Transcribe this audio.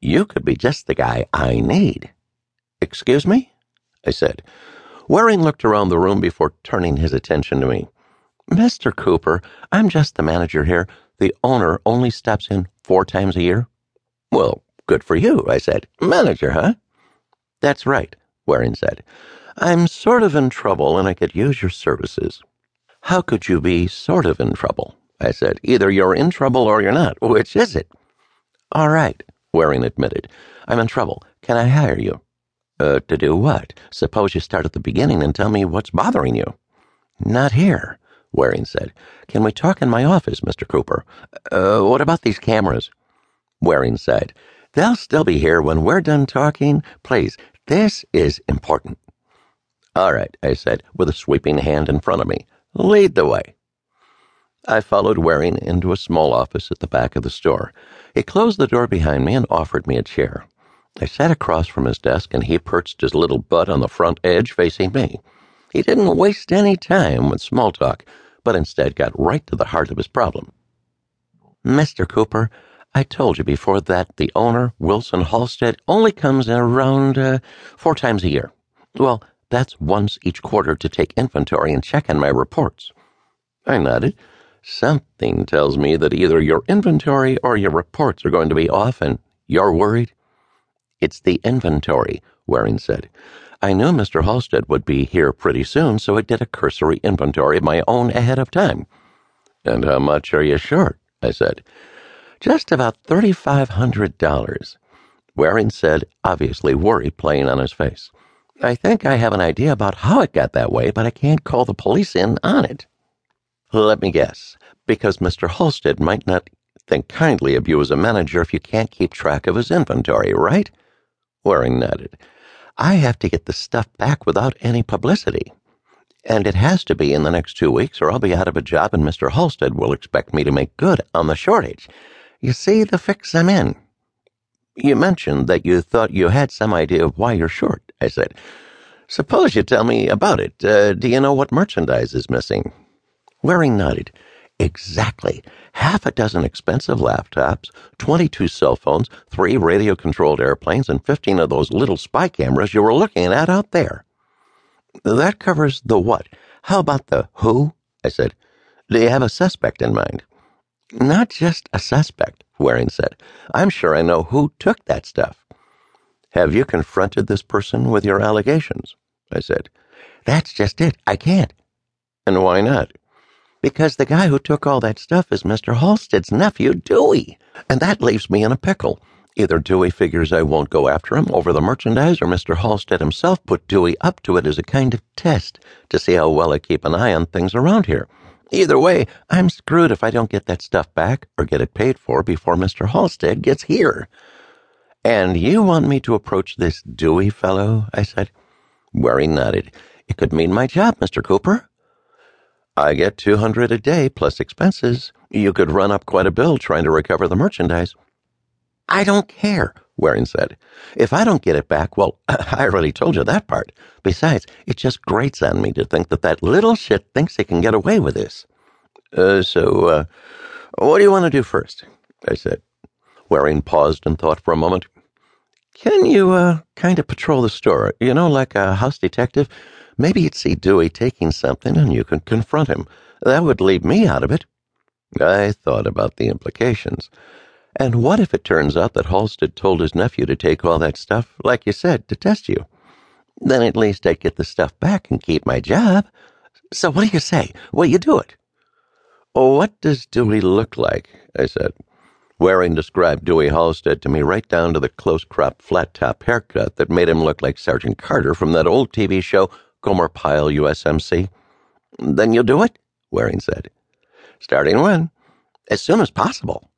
You could be just the guy I need. Excuse me? I said. Waring looked around the room before turning his attention to me. Mr. Cooper, I'm just the manager here. The owner only steps in four times a year. Well, good for you, I said. Manager, huh? That's right, Waring said. I'm sort of in trouble and I could use your services. How could you be sort of in trouble? I said. Either you're in trouble or you're not. Which is it? All right, Waring admitted. I'm in trouble. Can I hire you? Uh, to do what? Suppose you start at the beginning and tell me what's bothering you. Not here, Waring said. Can we talk in my office, Mr. Cooper? Uh, what about these cameras? Waring said. They'll still be here when we're done talking. Please, this is important. All right, I said, with a sweeping hand in front of me. Lead the way. I followed Waring into a small office at the back of the store. He closed the door behind me and offered me a chair. I sat across from his desk and he perched his little butt on the front edge facing me. He didn't waste any time with small talk, but instead got right to the heart of his problem. Mr. Cooper, I told you before that the owner, Wilson Halstead, only comes around uh, four times a year. Well, that's once each quarter to take inventory and check on my reports. I nodded. Something tells me that either your inventory or your reports are going to be off and you're worried. It's the inventory, Waring said. I knew Mr. Halstead would be here pretty soon, so I did a cursory inventory of my own ahead of time. And how much are you short? I said. Just about $3,500. Waring said, obviously worry playing on his face. I think I have an idea about how it got that way, but I can't call the police in on it. Let me guess. Because Mr. Halstead might not think kindly of you as a manager if you can't keep track of his inventory, right? Waring nodded. I have to get the stuff back without any publicity. And it has to be in the next two weeks, or I'll be out of a job and Mr. Halstead will expect me to make good on the shortage. You see the fix I'm in. You mentioned that you thought you had some idea of why you're short, I said. Suppose you tell me about it. Uh, do you know what merchandise is missing? Waring nodded. Exactly. Half a dozen expensive laptops, 22 cell phones, three radio controlled airplanes, and 15 of those little spy cameras you were looking at out there. That covers the what. How about the who? I said. Do you have a suspect in mind? Not just a suspect, Waring said. I'm sure I know who took that stuff. Have you confronted this person with your allegations? I said. That's just it. I can't. And why not? Because the guy who took all that stuff is Mr. Halstead's nephew, Dewey. And that leaves me in a pickle. Either Dewey figures I won't go after him over the merchandise, or Mr. Halstead himself put Dewey up to it as a kind of test to see how well I keep an eye on things around here. Either way, I'm screwed if I don't get that stuff back or get it paid for before Mr. Halstead gets here. And you want me to approach this Dewey fellow? I said. Waring nodded. It could mean my job, Mr. Cooper. I get 200 a day plus expenses. You could run up quite a bill trying to recover the merchandise. I don't care, Waring said. If I don't get it back, well, I already told you that part. Besides, it just grates on me to think that that little shit thinks he can get away with this. Uh, so, uh, what do you want to do first? I said. Waring paused and thought for a moment. Can you, uh, kind of patrol the store, you know, like a house detective? Maybe you'd see Dewey taking something and you could confront him. That would leave me out of it. I thought about the implications. And what if it turns out that Halstead told his nephew to take all that stuff, like you said, to test you? Then at least I'd get the stuff back and keep my job. So what do you say? Will you do it? What does Dewey look like? I said. Waring described Dewey Halstead to me right down to the close cropped flat top haircut that made him look like Sergeant Carter from that old TV show Gomer Pyle USMC. Then you'll do it? Waring said. Starting when? As soon as possible,